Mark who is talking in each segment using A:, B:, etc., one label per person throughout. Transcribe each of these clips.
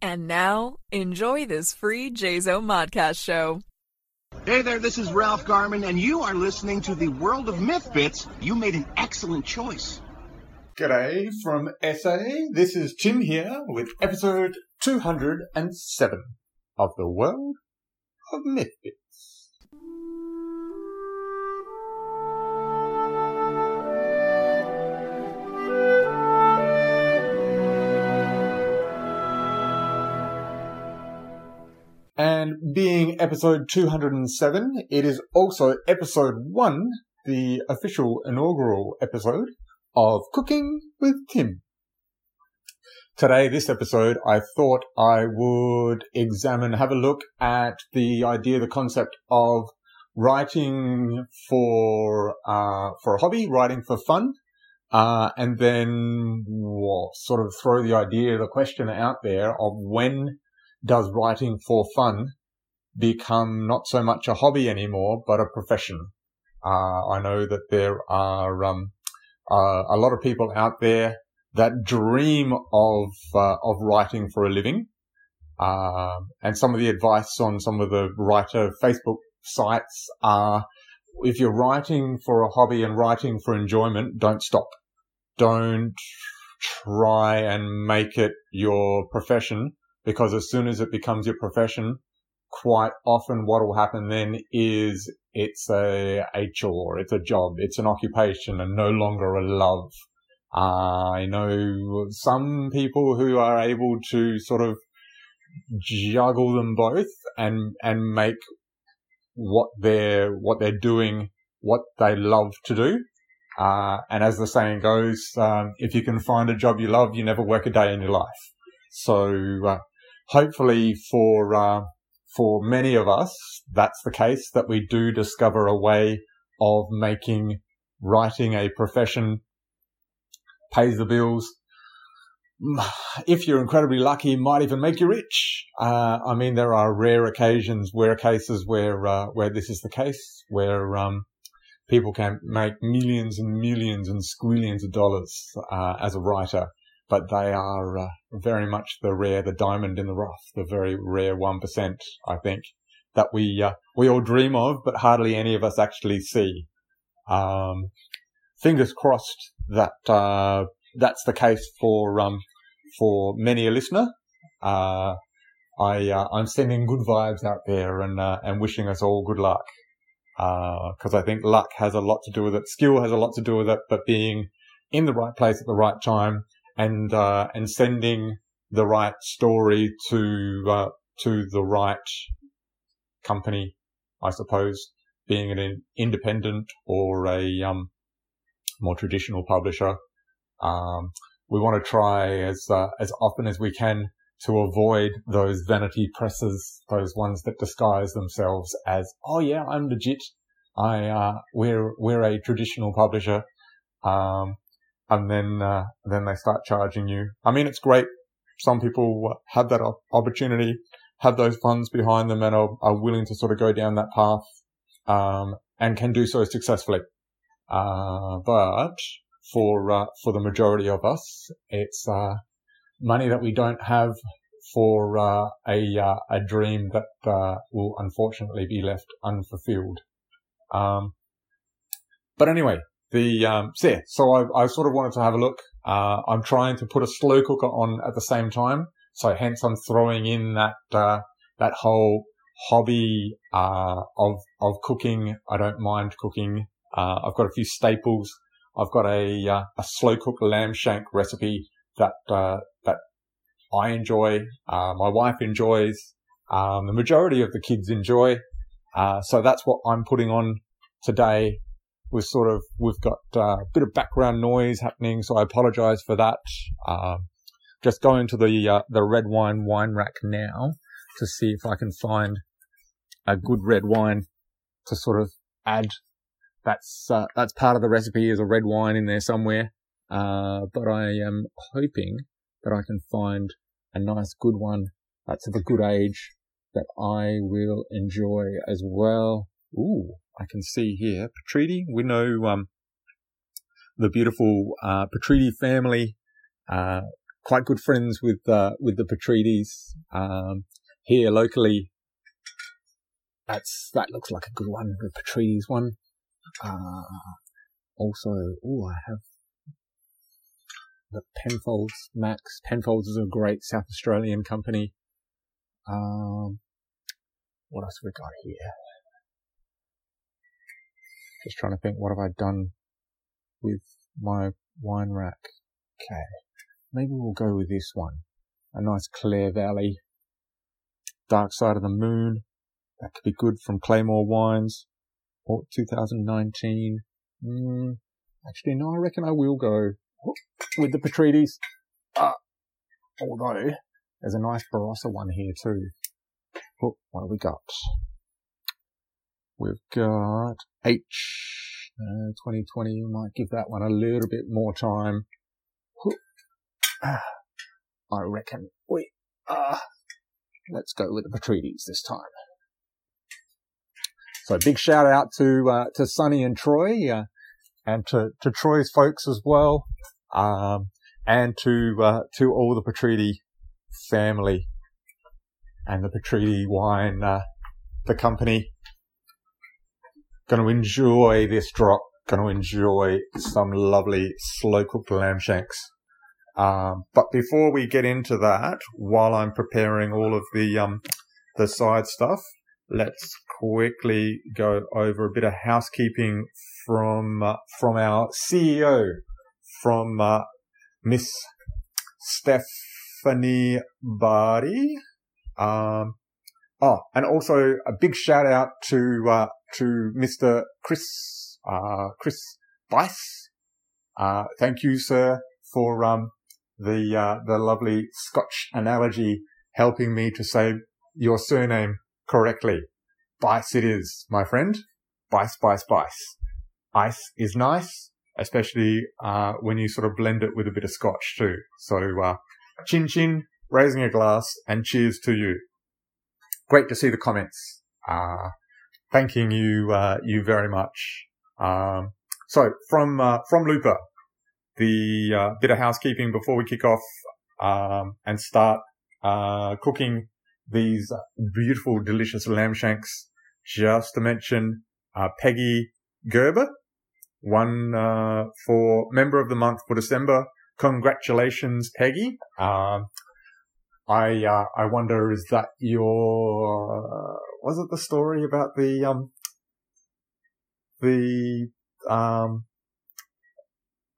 A: And now, enjoy this free JZO Modcast show.
B: Hey there, this is Ralph Garman, and you are listening to the World of Myth Bits. You made an excellent choice.
C: G'day from SA. This is Tim here with episode 207 of the World of Myth And being episode 207, it is also episode 1, the official inaugural episode of Cooking with Tim. Today, this episode, I thought I would examine, have a look at the idea, the concept of writing for, uh, for a hobby, writing for fun, uh, and then well, sort of throw the idea, the question out there of when does writing for fun become not so much a hobby anymore, but a profession. Uh, I know that there are um, uh, a lot of people out there that dream of uh, of writing for a living, um, and some of the advice on some of the writer Facebook sites are: if you're writing for a hobby and writing for enjoyment, don't stop. Don't try and make it your profession because as soon as it becomes your profession, quite often what will happen then is it's a, a chore, it's a job, it's an occupation and no longer a love. Uh, I know some people who are able to sort of juggle them both and, and make what they're, what they're doing, what they love to do. Uh, and as the saying goes, um, if you can find a job you love, you never work a day in your life. So, uh, hopefully for, uh, for many of us, that's the case that we do discover a way of making writing a profession pays the bills. If you're incredibly lucky, might even make you rich. Uh, I mean, there are rare occasions, rare cases where, uh, where this is the case, where, um, people can make millions and millions and squillions of dollars, uh, as a writer but they are uh, very much the rare, the diamond in the rough, the very rare 1%, I think, that we, uh, we all dream of, but hardly any of us actually see. Um, fingers crossed that, uh, that's the case for, um, for many a listener. Uh, I, uh, I'm sending good vibes out there and, uh, and wishing us all good luck. cause I think luck has a lot to do with it. Skill has a lot to do with it, but being in the right place at the right time and uh, and sending the right story to uh, to the right company, I suppose, being an independent or a um, more traditional publisher. Um, we want to try as uh, as often as we can to avoid those vanity presses, those ones that disguise themselves as, oh yeah, I'm legit. I uh, we're we're a traditional publisher. Um, and then uh, then they start charging you. I mean, it's great. Some people have that opportunity, have those funds behind them, and are, are willing to sort of go down that path, um, and can do so successfully. Uh, but for uh, for the majority of us, it's uh, money that we don't have for uh, a uh, a dream that will unfortunately be left unfulfilled. Um, but anyway, the um, so yeah, so I, I sort of wanted to have a look. Uh, I'm trying to put a slow cooker on at the same time, so hence I'm throwing in that uh, that whole hobby uh, of of cooking. I don't mind cooking. Uh, I've got a few staples. I've got a uh, a slow cooked lamb shank recipe that uh, that I enjoy. my wife enjoys. Um, the majority of the kids enjoy. so that's what I'm putting on today we're sort of we've got uh, a bit of background noise happening, so I apologise for that. Uh, just going to the uh, the red wine wine rack now to see if I can find a good red wine to sort of add. That's uh, that's part of the recipe is a red wine in there somewhere, uh, but I am hoping that I can find a nice good one that's of a good age that I will enjoy as well. Ooh, I can see here, Petriti. We know um, the beautiful uh, family, uh, quite good friends with uh, with the Petrides um, here locally. That's that looks like a good one, the Petrides one. Uh, also, oh, I have the Penfolds Max. Penfolds is a great South Australian company. Um, what else have we got here? Just trying to think, what have I done with my wine rack? Okay. Maybe we'll go with this one. A nice Clare Valley. Dark Side of the Moon. That could be good from Claymore Wines. Or 2019. Mm, actually, no, I reckon I will go with the Petrides. Uh, although, there's a nice Barossa one here too. What have we got? We've got H uh, 2020. We might give that one a little bit more time. I reckon we, are. let's go with the Petrides this time. So big shout out to, uh, to Sunny and Troy, uh, and to, to Troy's folks as well, um, and to, uh, to all the Petridi family and the Petridi wine, uh, the company. Going to enjoy this drop. Going to enjoy some lovely slow cooked lamb shanks. Um, but before we get into that, while I'm preparing all of the um, the side stuff, let's quickly go over a bit of housekeeping from uh, from our CEO, from uh, Miss Stephanie Barty. Um, oh, and also a big shout out to uh, to Mr. Chris uh, Chris Bice. Uh, thank you, sir, for um, the uh, the lovely Scotch analogy helping me to say your surname correctly. Bice it is, my friend. Bice, bice, bice. Ice is nice, especially uh, when you sort of blend it with a bit of Scotch too. So uh, chin chin, raising a glass, and cheers to you. Great to see the comments. Uh, thanking you, uh, you very much. Um, so from uh, from Looper, the uh, bit of housekeeping before we kick off um, and start uh, cooking these beautiful, delicious lamb shanks. Just to mention uh, Peggy Gerber, one uh, for member of the month for December. Congratulations, Peggy. Um, I uh, I wonder is that your was it the story about the um the um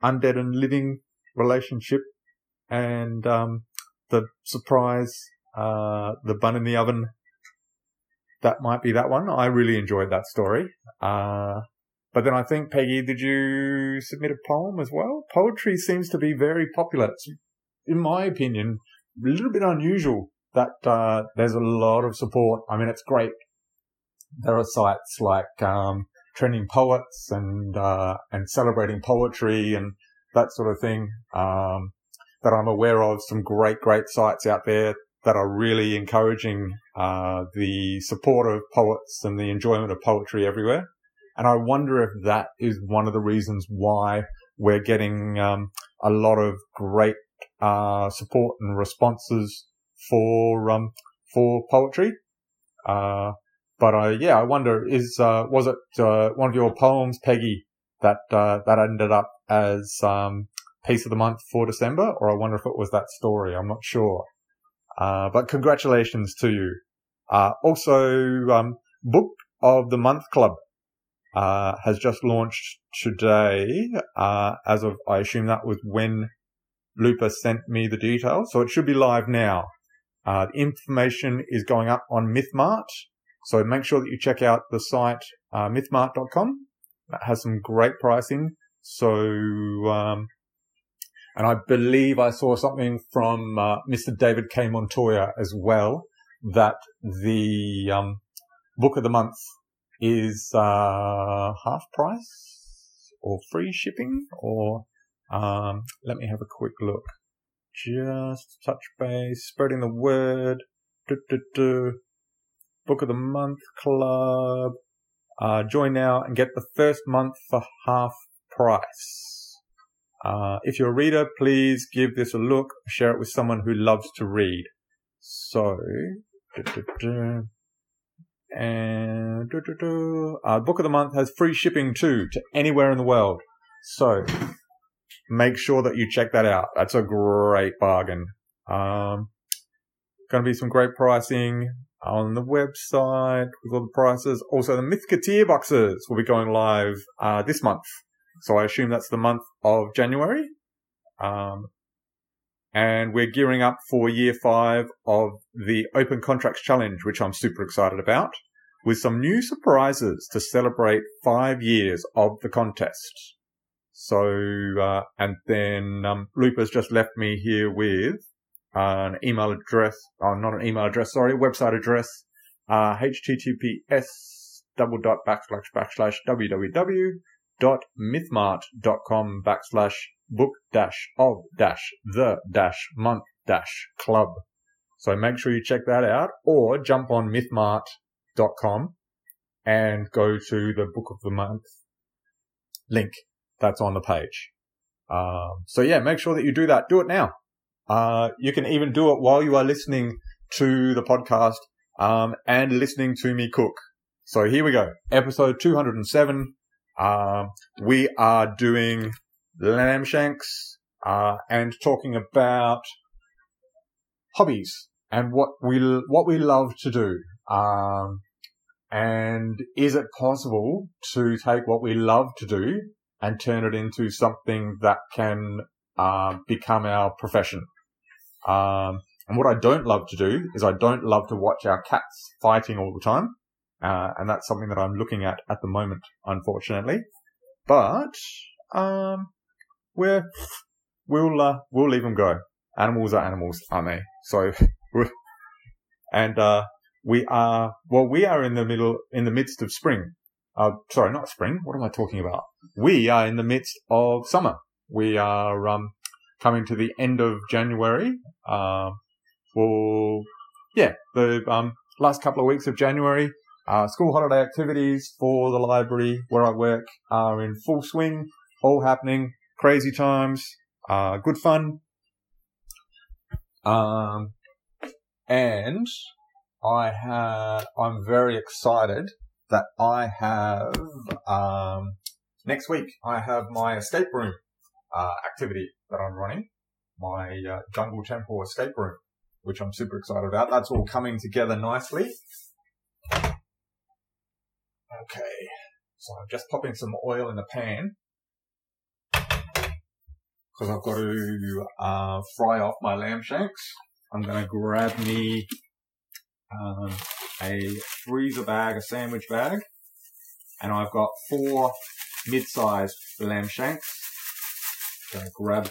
C: undead and living relationship and um, the surprise, uh, the bun in the oven. That might be that one. I really enjoyed that story. Uh, but then I think, Peggy, did you submit a poem as well? Poetry seems to be very popular. It's, in my opinion, a little bit unusual that uh, there's a lot of support. I mean, it's great. There are sites like um, trending poets and uh, and celebrating poetry and that sort of thing um, that I'm aware of. Some great, great sites out there that are really encouraging uh, the support of poets and the enjoyment of poetry everywhere. And I wonder if that is one of the reasons why we're getting um, a lot of great uh, support and responses for um, for poetry. Uh, but uh, yeah, I wonder is uh, was it uh, one of your poems, Peggy, that uh, that ended up as um, piece of the month for December, or I wonder if it was that story. I'm not sure. Uh, but congratulations to you. Uh, also, um, Book of the Month Club uh has just launched today. Uh as of I assume that was when Looper sent me the details, so it should be live now. The information is going up on MythMart. So make sure that you check out the site, uh, mythmart.com. That has some great pricing. So, um, and I believe I saw something from, uh, Mr. David K. Montoya as well that the, um, book of the month is, uh, half price or free shipping or, um, let me have a quick look. Just touch base, spreading the word. Du. Book of the Month Club. Uh, join now and get the first month for half price. Uh, if you're a reader, please give this a look. Share it with someone who loves to read. So, and uh, book of the month has free shipping too to anywhere in the world. So make sure that you check that out. That's a great bargain. Um, going to be some great pricing on the website with all the prices. Also, the Mythketeer boxes will be going live uh, this month. So I assume that's the month of January. Um, and we're gearing up for year five of the Open Contracts Challenge, which I'm super excited about, with some new surprises to celebrate five years of the contest. So, uh, and then um, Lupa's just left me here with an email address, oh, not an email address, sorry, website address, uh, https double dot backslash backslash www.mythmart.com backslash book dash of dash the dash month dash club. So make sure you check that out or jump on mythmart.com and go to the book of the month link that's on the page. Um, so yeah, make sure that you do that. Do it now. Uh, you can even do it while you are listening to the podcast, um, and listening to me cook. So here we go. Episode 207. Um, we are doing lamb shanks, uh, and talking about hobbies and what we, what we love to do. Um, and is it possible to take what we love to do and turn it into something that can uh, become our profession. Um, and what I don't love to do is I don't love to watch our cats fighting all the time. Uh, and that's something that I'm looking at at the moment, unfortunately. But, um, we're, we'll, uh, we'll leave them go. Animals are animals, aren't they? So, and, uh, we are, well, we are in the middle, in the midst of spring. Uh, sorry, not spring. What am I talking about? We are in the midst of summer. We are um, coming to the end of January. Uh, for yeah, the um, last couple of weeks of January. Uh, school holiday activities for the library where I work are in full swing, all happening, crazy times, uh, good fun. Um, and I have, I'm very excited that I have um, next week. I have my escape room uh, activity that I'm running, my uh, Jungle Temple escape room, which I'm super excited about. That's all coming together nicely. Okay, so I'm just popping some oil in the pan because I've got to uh, fry off my lamb shanks. I'm going to grab me um, a freezer bag, a sandwich bag, and I've got four mid-sized lamb shanks. Gonna grab a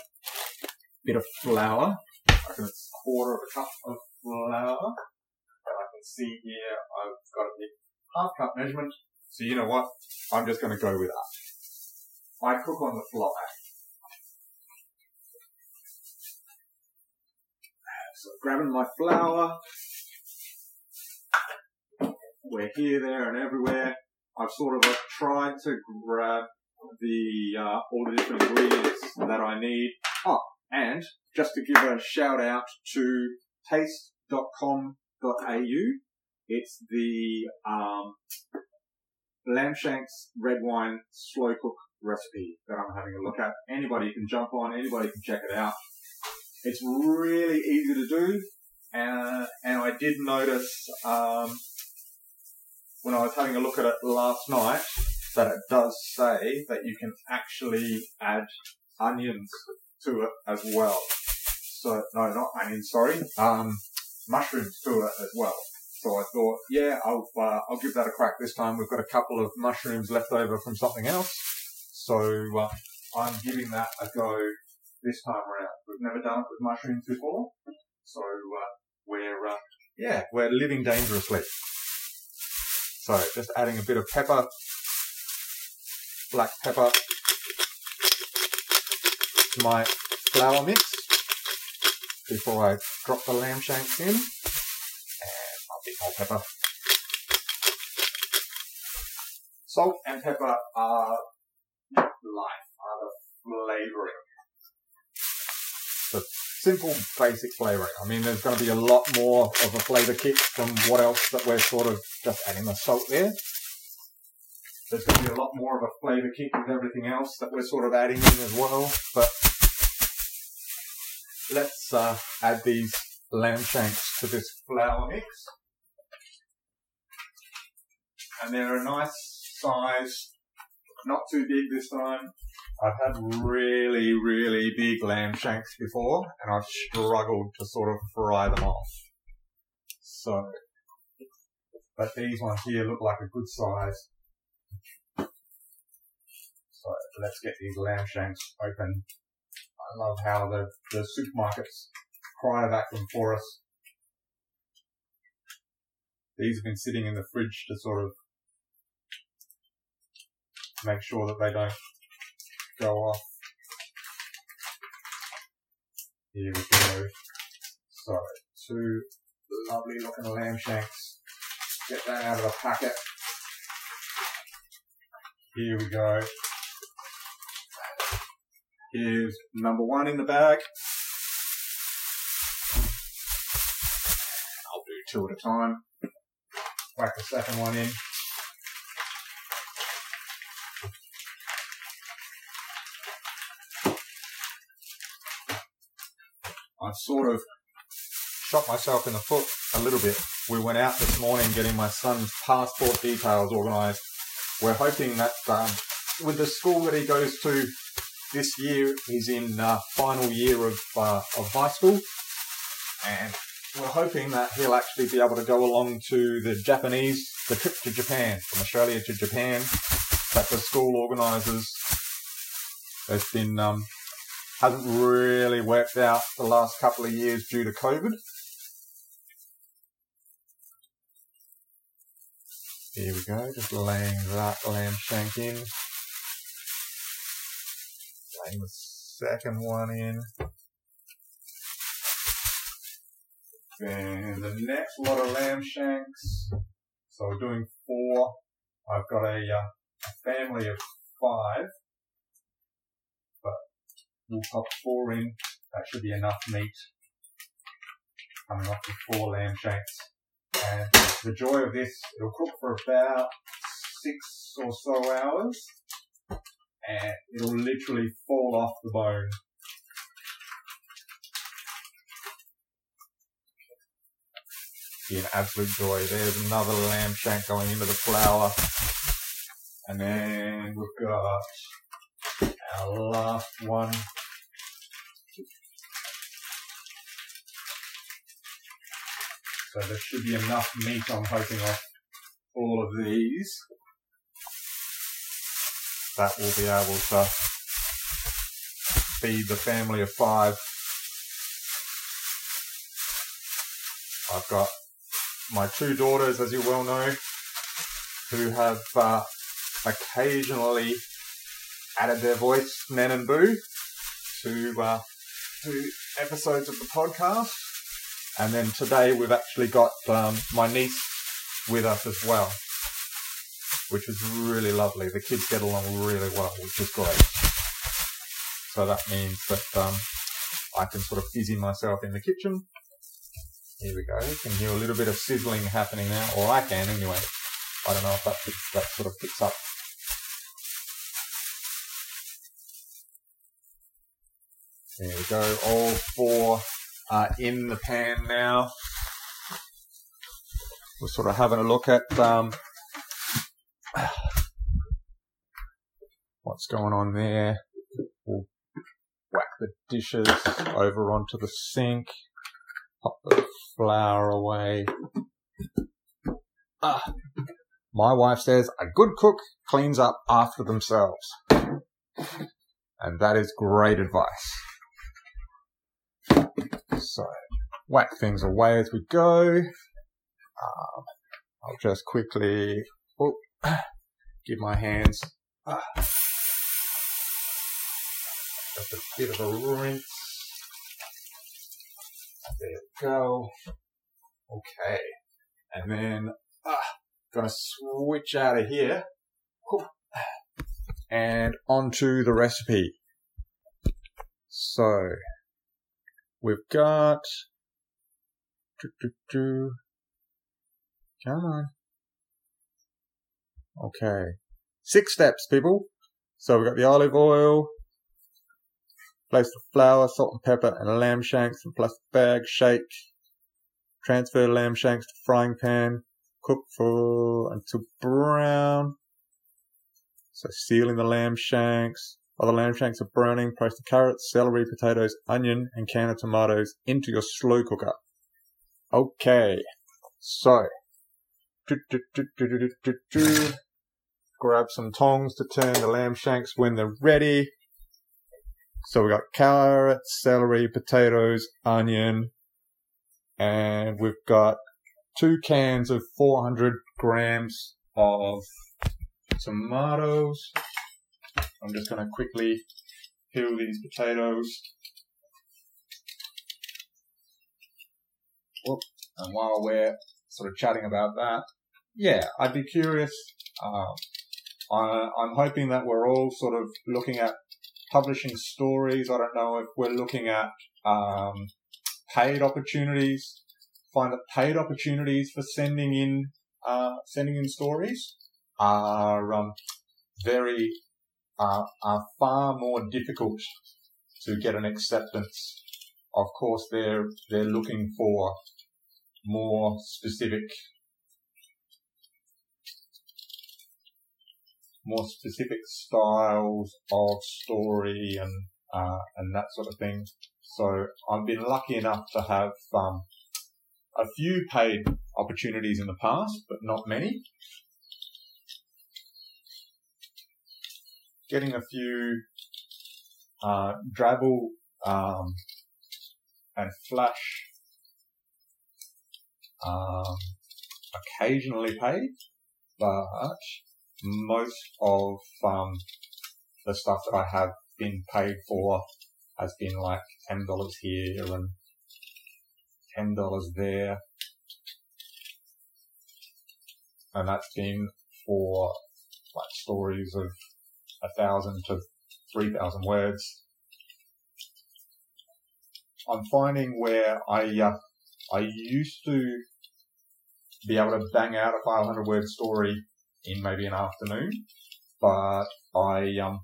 C: bit of flour. I reckon it's a quarter of a cup of flour. And I can see here I've got a half cup measurement. So you know what? I'm just gonna go with that. I cook on the fly. So grabbing my flour, we're here, there, and everywhere. I've sort of tried to grab the uh, all the different ingredients that I need. Oh, and just to give a shout out to taste.com.au. It's the um, lamb shanks red wine slow cook recipe that I'm having a look at. Anybody can jump on, anybody can check it out. It's really easy to do, uh, and I did notice um, when I was having a look at it last night that it does say that you can actually add onions to it as well. So no, not onions, sorry, um, mushrooms to it as well. So I thought, yeah, I'll uh, I'll give that a crack this time. We've got a couple of mushrooms left over from something else, so uh, I'm giving that a go this time around. We've never done it with mushrooms before, so uh, we're uh, yeah we're living dangerously. So just adding a bit of pepper, black pepper to my flour mix before I drop the lamb shanks in. And a bit more pepper. Salt and pepper are life, are the flavouring simple basic flavouring. I mean, there's going to be a lot more of a flavour kick from what else that we're sort of just adding the salt there. There's going to be a lot more of a flavour kick with everything else that we're sort of adding in as well. But let's uh, add these lamb shanks to this flour mix. And they're a nice size, not too big this time. I've had really, really big lamb shanks before, and I've struggled to sort of fry them off. So, but these ones here look like a good size. So let's get these lamb shanks open. I love how the, the supermarkets cryovac them for us. These have been sitting in the fridge to sort of make sure that they don't go off. Here we go. So, two lovely looking lamb shanks. Get that out of the packet. Here we go. Here's number one in the bag. I'll do two at a time. Whack the second one in. I sort of shot myself in the foot a little bit. We went out this morning getting my son's passport details organised. We're hoping that um, with the school that he goes to this year, he's in uh, final year of, uh, of high school, and we're hoping that he'll actually be able to go along to the Japanese, the trip to Japan, from Australia to Japan, that the school organises. There's been um, hasn't really worked out the last couple of years due to COVID. Here we go, just laying that lamb shank in. Laying the second one in. Then the next lot of lamb shanks. So we're doing four. I've got a, uh, a family of five we'll pop four in. That should be enough meat coming off the four lamb shanks. And the joy of this, it'll cook for about six or so hours and it'll literally fall off the bone. Be an absolute joy. There's another lamb shank going into the flour. And then we've got our last one So there should be enough meat, I'm hoping, off all of these. That will be able to feed the family of five. I've got my two daughters, as you well know, who have uh, occasionally added their voice, Nan and Boo, to, uh, to episodes of the podcast. And then today we've actually got um, my niece with us as well, which is really lovely. The kids get along really well, which is great. So that means that um, I can sort of busy myself in the kitchen. Here we go. You can hear a little bit of sizzling happening now, or I can anyway. I don't know if that, picks, that sort of picks up. There we go. All four uh, in the pan now. We're sort of having a look at um, what's going on there. We'll whack the dishes over onto the sink, pop the flour away. Ah, my wife says a good cook cleans up after themselves. And that is great advice. So whack things away as we go. Um, I'll just quickly oh, give my hands uh, a bit of a rinse. There we go. Okay. And then uh, gonna switch out of here and onto the recipe. So we've got. Doo, doo, doo. Come on. Okay. Six steps, people. So we've got the olive oil, place the flour, salt and pepper, and lamb shanks in plastic bag, shake, transfer lamb shanks to frying pan, cook for until brown. So sealing the lamb shanks. While the lamb shanks are browning, place the carrots, celery, potatoes, onion, and can of tomatoes into your slow cooker. Okay, so grab some tongs to turn the lamb shanks when they're ready. So we've got carrots, celery, potatoes, onion, and we've got two cans of 400 grams of tomatoes. I'm just going to quickly peel these potatoes. Whoop. And while we're sort of chatting about that, yeah, I'd be curious. Um, I, I'm hoping that we're all sort of looking at publishing stories. I don't know if we're looking at um, paid opportunities. Find that paid opportunities for sending in uh, sending in stories are um, very uh, are far more difficult to get an acceptance. Of course, they're they're looking for more specific more specific styles of story and uh, and that sort of thing. So I've been lucky enough to have um, a few paid opportunities in the past, but not many. Getting a few uh, Drabble um, and Flash um, occasionally paid, but most of um, the stuff that I have been paid for has been like ten dollars here and ten dollars there, and that's been for like stories of a thousand to three thousand words. I'm finding where I uh, I used to be able to bang out a 500 word story in maybe an afternoon, but I um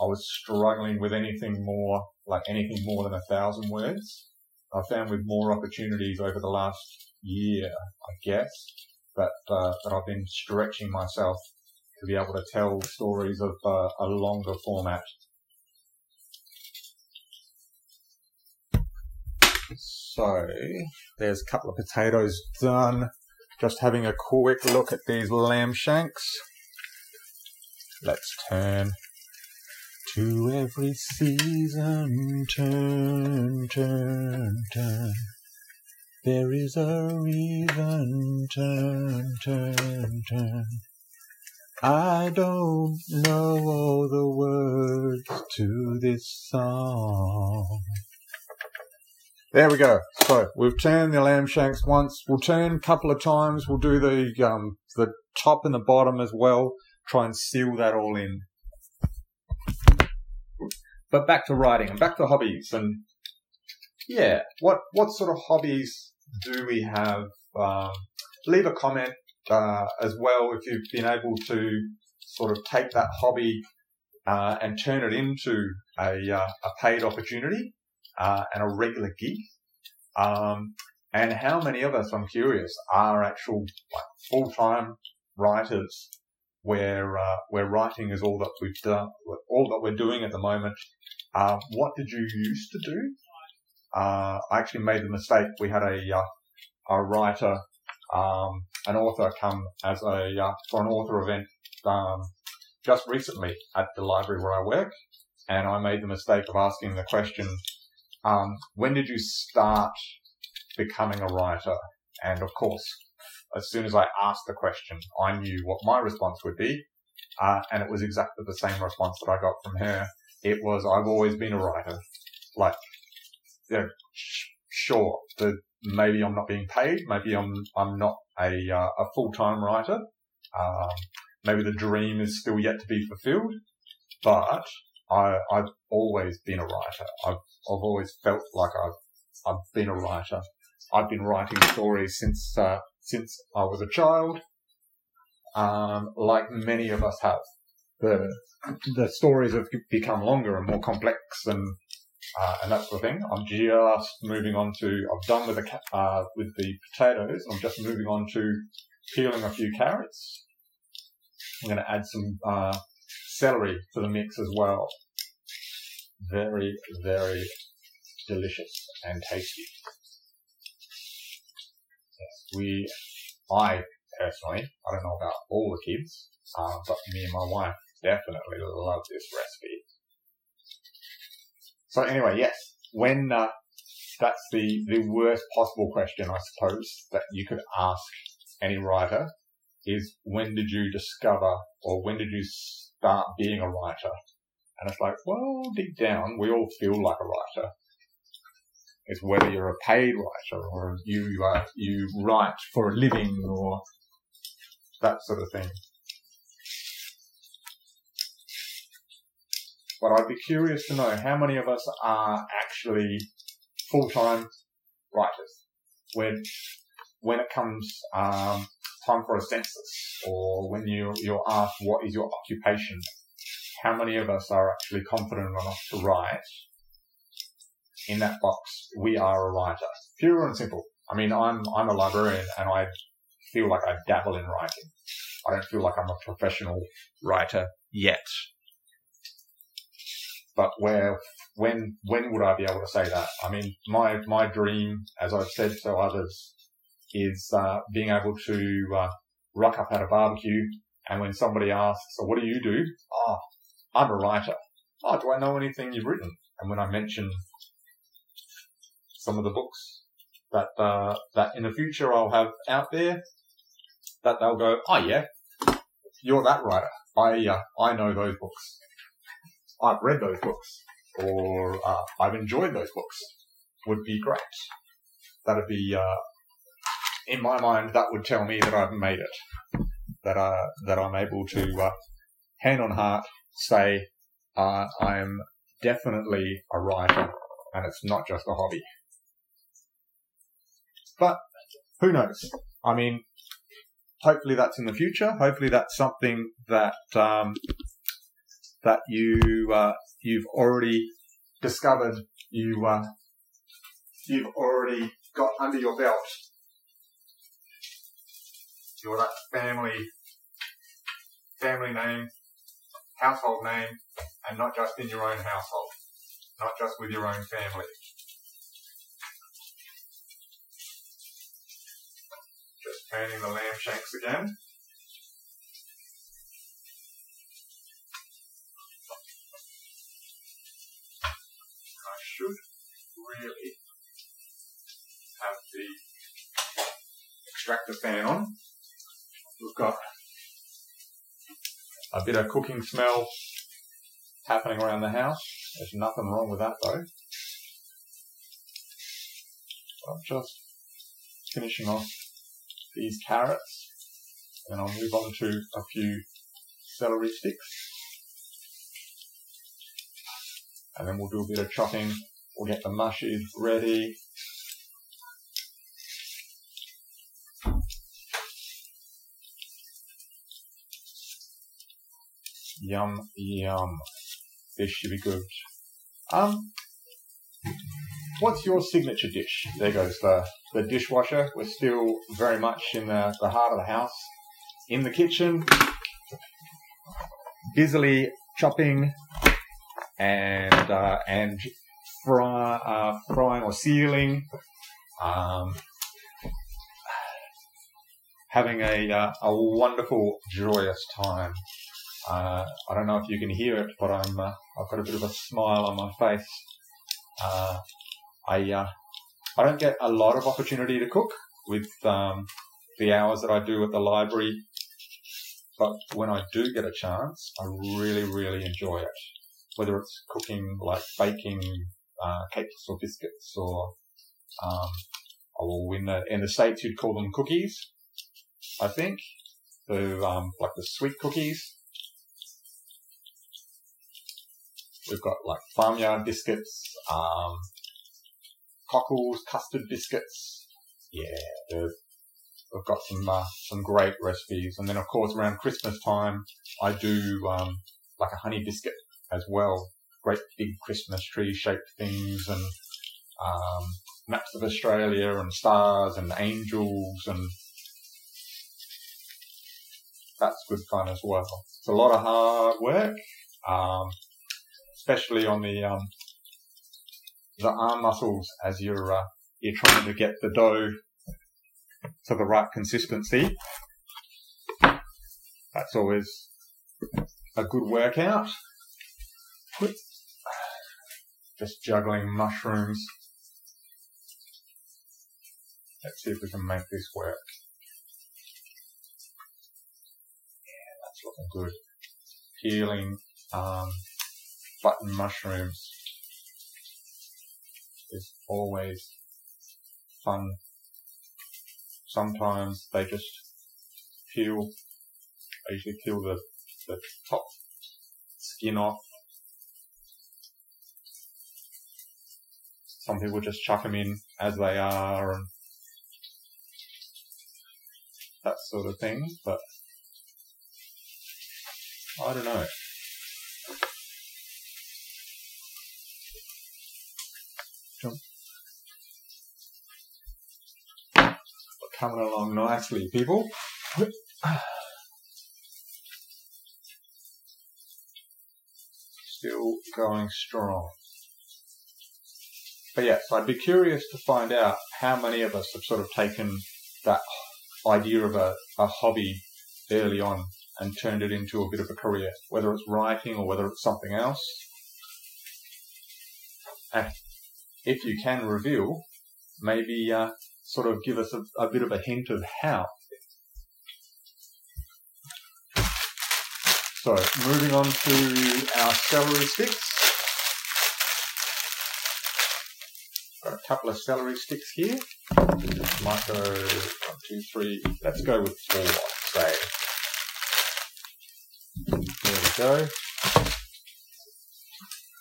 C: I was struggling with anything more like anything more than a thousand words. I found with more opportunities over the last year, I guess, that uh, that I've been stretching myself to be able to tell stories of uh, a longer format. So there's a couple of potatoes done. Just having a quick look at these lamb shanks. Let's turn to every season, turn, turn, turn. There is a reason, turn, turn, turn. I don't know all the words to this song. There we go. So we've turned the lamb shanks once. We'll turn a couple of times. We'll do the um, the top and the bottom as well. Try and seal that all in. But back to writing and back to hobbies and yeah, what what sort of hobbies do we have? Um, leave a comment uh, as well if you've been able to sort of take that hobby uh, and turn it into a, uh, a paid opportunity uh, and a regular gig. Um, and how many of us, I'm curious, are actual like, full-time writers where uh, where writing is all that we've done, all that we're doing at the moment. Uh, what did you used to do? Uh, I actually made the mistake. We had a a writer, um, an author, come as a uh, for an author event um, just recently at the library where I work, and I made the mistake of asking the question, um, when did you start becoming a writer? And of course, as soon as I asked the question, I knew what my response would be. Uh, and it was exactly the same response that I got from her. It was, I've always been a writer. Like, yeah, sure, the, maybe I'm not being paid. Maybe I'm, I'm not a, uh, a full-time writer. Um, maybe the dream is still yet to be fulfilled, but I, I've always been a writer. I've, I've always felt like I've, I've been a writer. I've been writing stories since, uh, since I was a child. Um, like many of us have. The, the stories have become longer and more complex and, uh, and that sort of thing. I'm just moving on to, I've done with the, uh, with the potatoes. I'm just moving on to peeling a few carrots. I'm going to add some, uh, celery to the mix as well. Very, very delicious and tasty. Yes, we, I personally, I don't know about all the kids, uh, but me and my wife definitely love this recipe. So anyway, yes, when, uh, that's the, the worst possible question, I suppose, that you could ask any writer is when did you discover or when did you start being a writer? And it's like, well, deep down, we all feel like a writer. It's whether you're a paid writer or you, uh, you write for a living or that sort of thing. But I'd be curious to know how many of us are actually full-time writers when, when it comes, um, time for a census or when you, you're asked what is your occupation, how many of us are actually confident enough to write in that box, we are a writer. Pure and simple. I mean, I'm, I'm a librarian and I feel like I dabble in writing. I don't feel like I'm a professional writer yet. But where, when, when would I be able to say that? I mean, my, my dream, as I've said to others, is, uh, being able to, uh, rock up at a barbecue and when somebody asks, so what do you do? Oh, I'm a writer. Oh, do I know anything you've written? And when I mention some of the books that, uh, that in the future I'll have out there, that they'll go, oh yeah, you're that writer. I, uh, I know those books. I've read those books or, uh, I've enjoyed those books would be great. That'd be, uh, in my mind, that would tell me that I've made it. That, uh, that I'm able to, uh, hand on heart say, uh, I am definitely a writer and it's not just a hobby. But who knows? I mean, hopefully that's in the future. Hopefully that's something that, um, that you, uh, you've already discovered, you, uh, you've already got under your belt. That family, family name, household name, and not just in your own household, not just with your own family. Just turning the lamb shanks again. Really have the extractor fan on. We've got a bit of cooking smell happening around the house. There's nothing wrong with that though. I'm just finishing off these carrots and I'll move on to a few celery sticks. And then we'll do a bit of chopping. We'll get the mushes ready. Yum, yum. This should be good. Um, what's your signature dish? There goes the, the dishwasher. We're still very much in the, the heart of the house. In the kitchen, busily chopping and, uh, and uh, frying or sealing. Um, having a, uh, a wonderful, joyous time. Uh, I don't know if you can hear it, but I'm, uh, I've got a bit of a smile on my face. Uh, I, uh, I don't get a lot of opportunity to cook with, um, the hours that I do at the library, but when I do get a chance, I really, really enjoy it. Whether it's cooking, like baking, uh, cakes or biscuits or, um, or in the, in the States you'd call them cookies, I think. So, um, like the sweet cookies We've got like farmyard biscuits, um, cockles, custard biscuits. Yeah, we've got some uh, some great recipes. And then of course around Christmas time, I do um, like a honey biscuit as well. Great big Christmas tree shaped things and um, maps of Australia and stars and angels and that's good fun as well. It's a lot of hard work, um, especially on the um, the arm muscles as you're uh, you're trying to get the dough to the right consistency. That's always a good workout. Just juggling mushrooms. Let's see if we can make this work. Yeah, that's looking good. Peeling um, button mushrooms is always fun. Sometimes they just peel. I usually peel the, the top skin off. Some people just chuck them in as they are and that sort of thing, but I don't know. Coming along nicely, people. Still going strong. But yes, I'd be curious to find out how many of us have sort of taken that idea of a, a hobby early on and turned it into a bit of a career, whether it's writing or whether it's something else. And if you can reveal, maybe uh, sort of give us a, a bit of a hint of how. So, moving on to our celery sticks. Couple of celery sticks here. Go one, two, three. Let's go with four, say. There we go.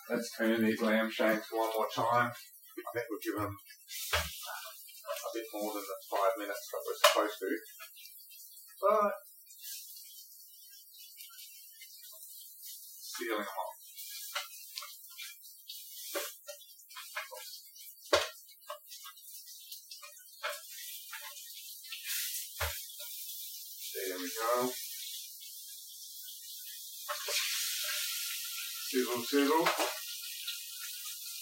C: Let's turn these lamb shanks one more time. I think we'll give them a bit more than the five minutes that we're supposed to. But sealing them off. There we go. Sizzle, sizzle.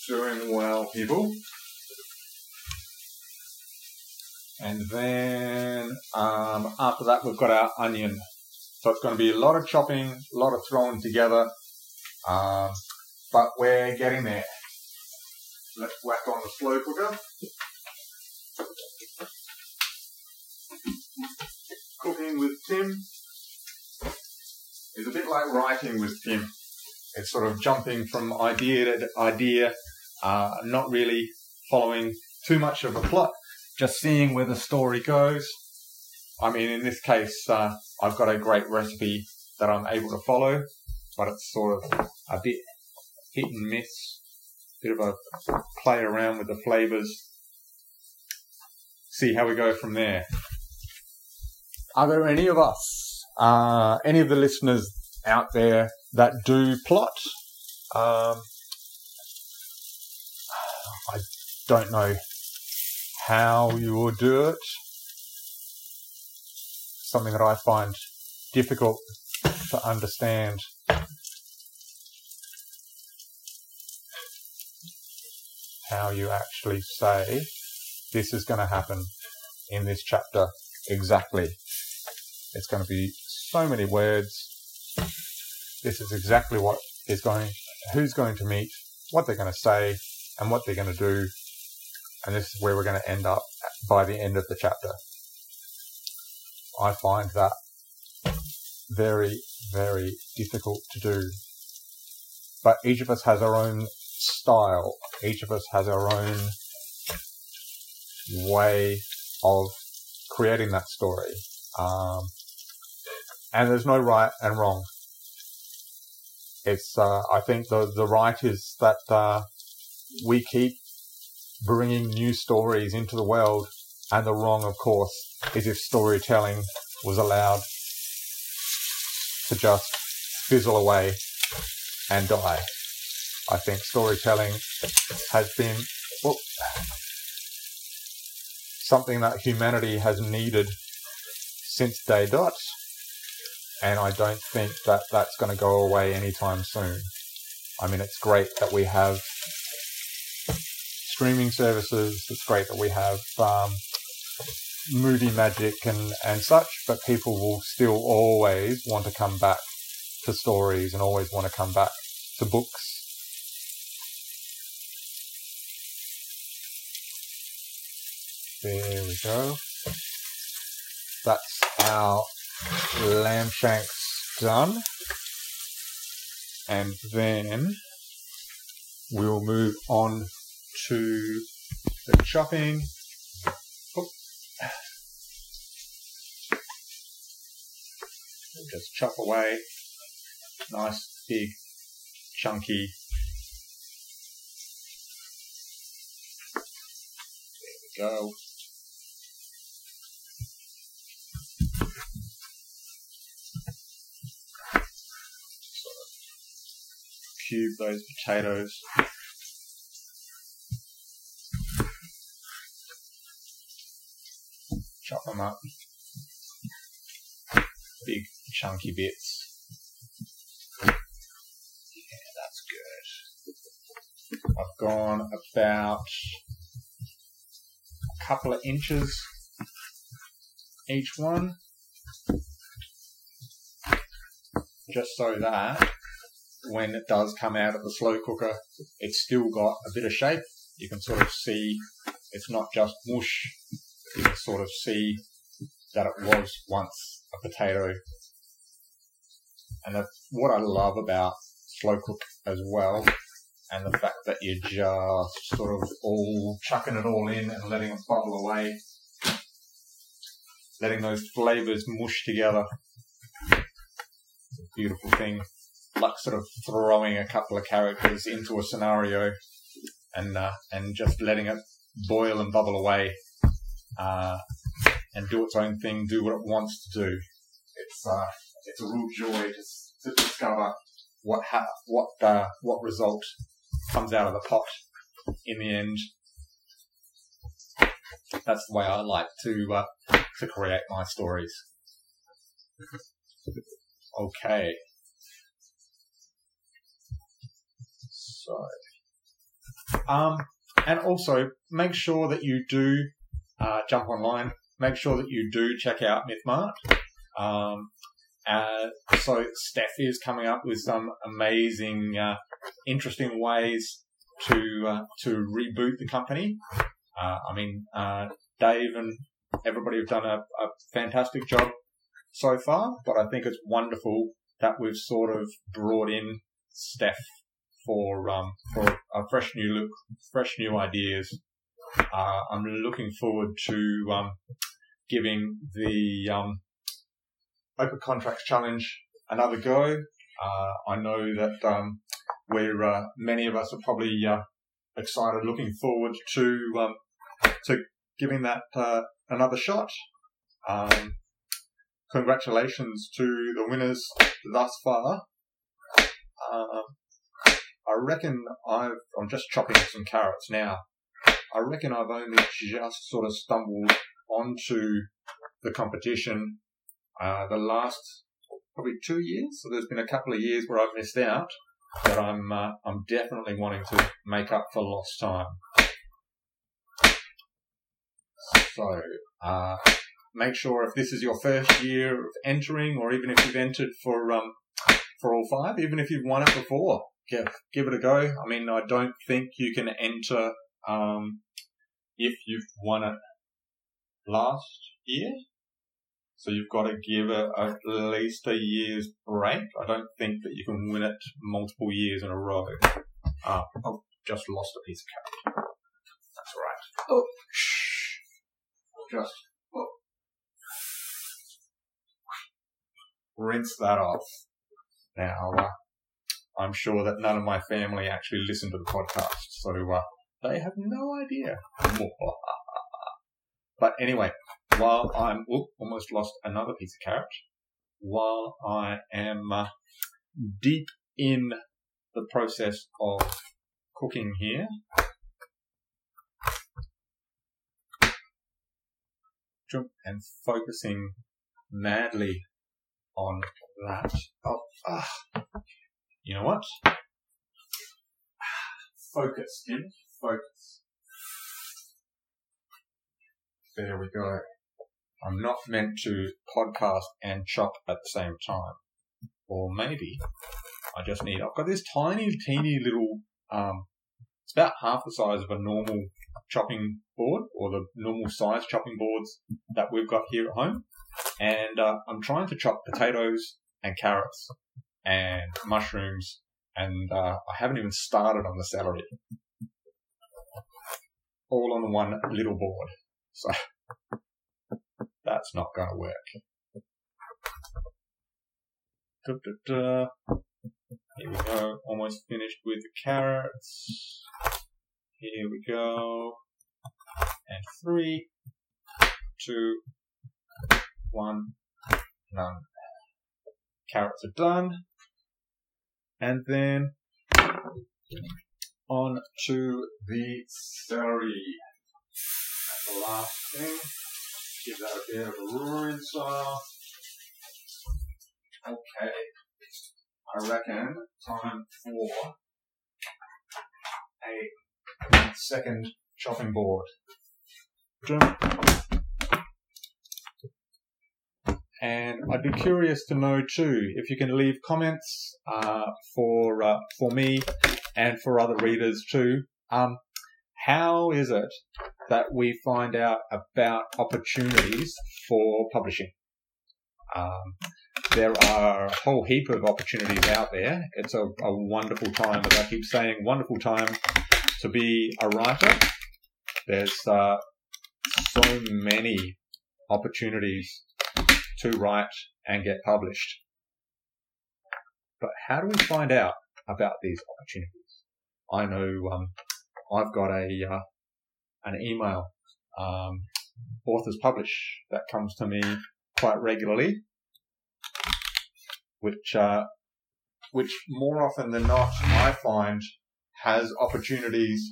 C: Doing well, people. And then um, after that, we've got our onion. So it's going to be a lot of chopping, a lot of throwing together. Um, but we're getting there. Let's whack on the slow cooker. With Tim is a bit like writing with Tim. It's sort of jumping from idea to idea, uh, not really following too much of a plot, just seeing where the story goes. I mean, in this case, uh, I've got a great recipe that I'm able to follow, but it's sort of a bit hit and miss, bit of a play around with the flavors. See how we go from there. Are there any of us, uh, any of the listeners out there that do plot. Um, I don't know how you will do it. Something that I find difficult to understand. How you actually say this is going to happen in this chapter exactly. It's going to be so many words this is exactly what is going, who's going to meet, what they're going to say, and what they're going to do. And this is where we're going to end up by the end of the chapter. I find that very, very difficult to do. But each of us has our own style. Each of us has our own way of creating that story. Um, and there's no right and wrong It's, uh, I think the, the right is that, uh, we keep bringing new stories into the world and the wrong, of course, is if storytelling was allowed to just fizzle away and die. I think storytelling has been well, something that humanity has needed since day dot, and I don't think that that's going to go away anytime soon. I mean, it's great that we have streaming services. It's great that we have um, movie magic and, and such, but people will still always want to come back to stories and always want to come back to books. There we go. That's our lamb shanks done. And then we'll move on to the chopping. Just chop away. Nice, big, chunky. There we go. Cube those potatoes. Chop them up. Big chunky bits. Yeah, that's good. I've gone about a couple of inches each one. Just so that when it does come out of the slow cooker, it's still got a bit of shape. You can sort of see it's not just mush. You can sort of see that it was once a potato. And that's what I love about slow cook as well. And the fact that you're just sort of all chucking it all in and letting it bubble away. Letting those flavors mush together. It's a beautiful thing. Like sort of throwing a couple of characters into a scenario and, uh, and just letting it boil and bubble away. Uh, and do its own thing, do what it wants to do. It's uh, it's a real joy to, to discover what ha- what uh, what result comes out of the pot in the end. That's the way I like to uh, to create my stories. Okay. So, um, and also make sure that you do uh, jump online make sure that you do check out MythMart. Um, uh, so Steph is coming up with some amazing, uh, interesting ways to uh, to reboot the company. Uh, I mean, uh, Dave and everybody have done a, a, fantastic job so far, but I think it's wonderful that we've sort of brought in Steph for um, for a fresh new look, fresh new ideas. Uh, I'm looking forward to um, giving the um, Open Contracts Challenge another go. Uh, I know that um, we're uh, many of us are probably uh, excited, looking forward to um, to giving that uh, another shot. Um, congratulations to the winners thus far. I reckon I've, I'm just chopping some carrots now. I reckon I've only just sort of stumbled onto the competition uh, the last probably two years. So there's been a couple of years where I've missed out, but I'm uh, I'm definitely wanting to make up for lost time. So uh, make sure if this is your first year of entering, or even if you've entered for um, for all five, even if you've won it before, give give it a go. I mean, I don't think you can enter um, if you've won it last year. So you've got to give it at least a year's break. I don't think that you can win it multiple years in a row. Uh, I've just lost a piece of carrot. That's right. Oh, shh. Just oh. rinse that off. Now, uh, I'm sure that none of my family actually listen to the podcast, so uh, they have no idea. but anyway, while I'm almost lost another piece of carrot, while I am uh, deep in the process of cooking here, and focusing madly on that. Oh, ah. You know what? Focus, Tim. Focus. There we go. I'm not meant to podcast and chop at the same time. Or maybe I just need, I've got this tiny, teeny little, um, it's about half the size of a normal chopping board or the normal size chopping boards that we've got here at home. And uh, I'm trying to chop potatoes and carrots and mushrooms, and uh, I haven't even started on the celery. All on one little board. So that's not going to work. Da, da, da. Here we go. Almost finished with the carrots. Here we go. And three, two, one, none. Carrots are done. And then on to the celery. The last thing. Give that a bit of a roaring style. Okay. I reckon time for a second chopping board. And I'd be curious to know too if you can leave comments uh, for uh, for me and for other readers too. Um, how is it that we find out about opportunities for publishing? Um, there are a whole heap of opportunities out there. It's a, a wonderful time, as I keep saying, wonderful time to be a writer. There's uh, so many opportunities to write and get published. But how do we find out about these opportunities? I know um, I've got a uh, an email um, authors publish that comes to me quite regularly, which uh, which more often than not I find has opportunities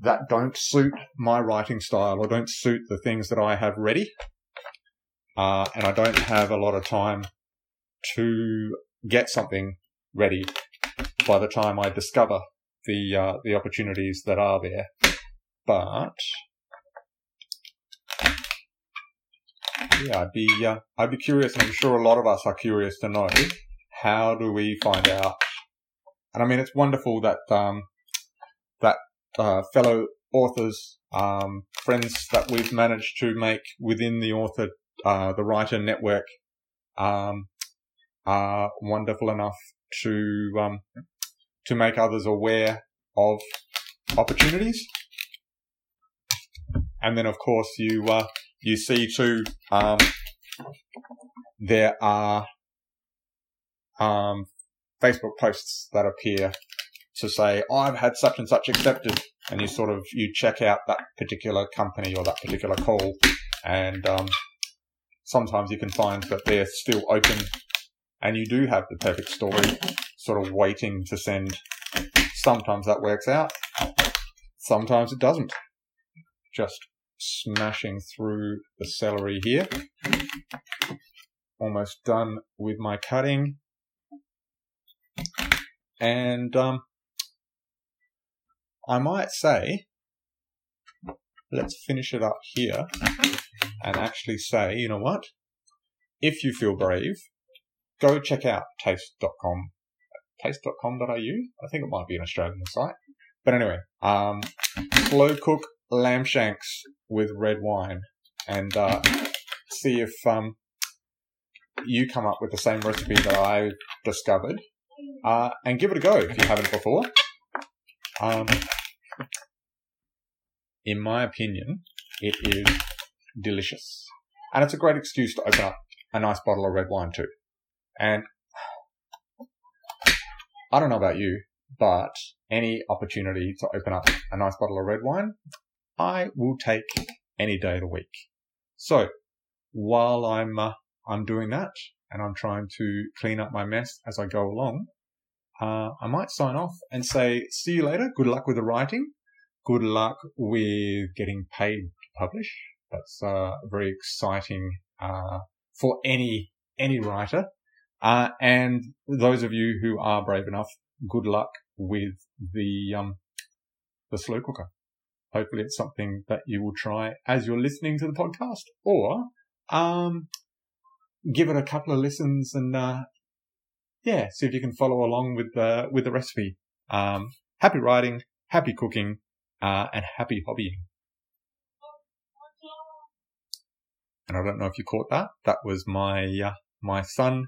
C: that don't suit my writing style or don't suit the things that I have ready. Uh, and I don't have a lot of time to get something ready by the time I discover the uh, the opportunities that are there. But yeah, I'd be uh, I'd be curious, I'm sure a lot of us are curious to know how do we find out. And I mean, it's wonderful that um, that uh, fellow authors, um, friends that we've managed to make within the author, uh, the writer network, um, are wonderful enough to um, to make others aware of opportunities. And then, of course, you uh, you see too um, there are um, Facebook posts that appear to say, I've had such and such accepted. And you sort of, you check out that particular company or that particular call. And, um, sometimes you can find that they're still open and you do have the perfect story sort of waiting to send. Sometimes that works out. Sometimes it doesn't. Just smashing through the celery here. Almost done with my cutting. And um, I might say, let's finish it up here and actually say, you know what? If you feel brave, go check out taste.com, taste.com.au. I think it might be an Australian site. But anyway, um, slow cook lamb shanks with red wine and uh, see if um, you come up with the same recipe that I discovered uh, and give it a go if you haven't before. Um, in my opinion, it is delicious. And it's a great excuse to open up a nice bottle of red wine too. And I don't know about you, but any opportunity to open up a nice bottle of red wine, I will take any day of the week. So while I'm, uh, I'm doing that and I'm trying to clean up my mess as I go along, uh, I might sign off and say, see you later. Good luck with the writing. Good luck with getting paid to publish. That's, uh, very exciting, uh, for any, any writer. Uh, and those of you who are brave enough, good luck with the, um, the slow cooker. Hopefully it's something that you will try as you're listening to the podcast or, um, give it a couple of listens and, uh, yeah, see if you can follow along with the, with the recipe. Um, happy writing, happy cooking, uh, and happy hobbying. And I don't know if you caught that. That was my, uh, my son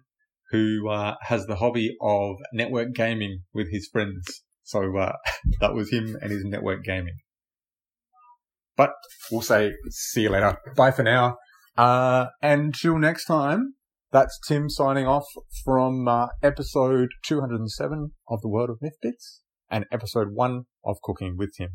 C: who, uh, has the hobby of network gaming with his friends. So, uh, that was him and his network gaming. But we'll say see you later. Bye for now. Uh, until next time, that's Tim signing off from uh, episode 207 of the World of Myth Bits and episode one of Cooking with Tim.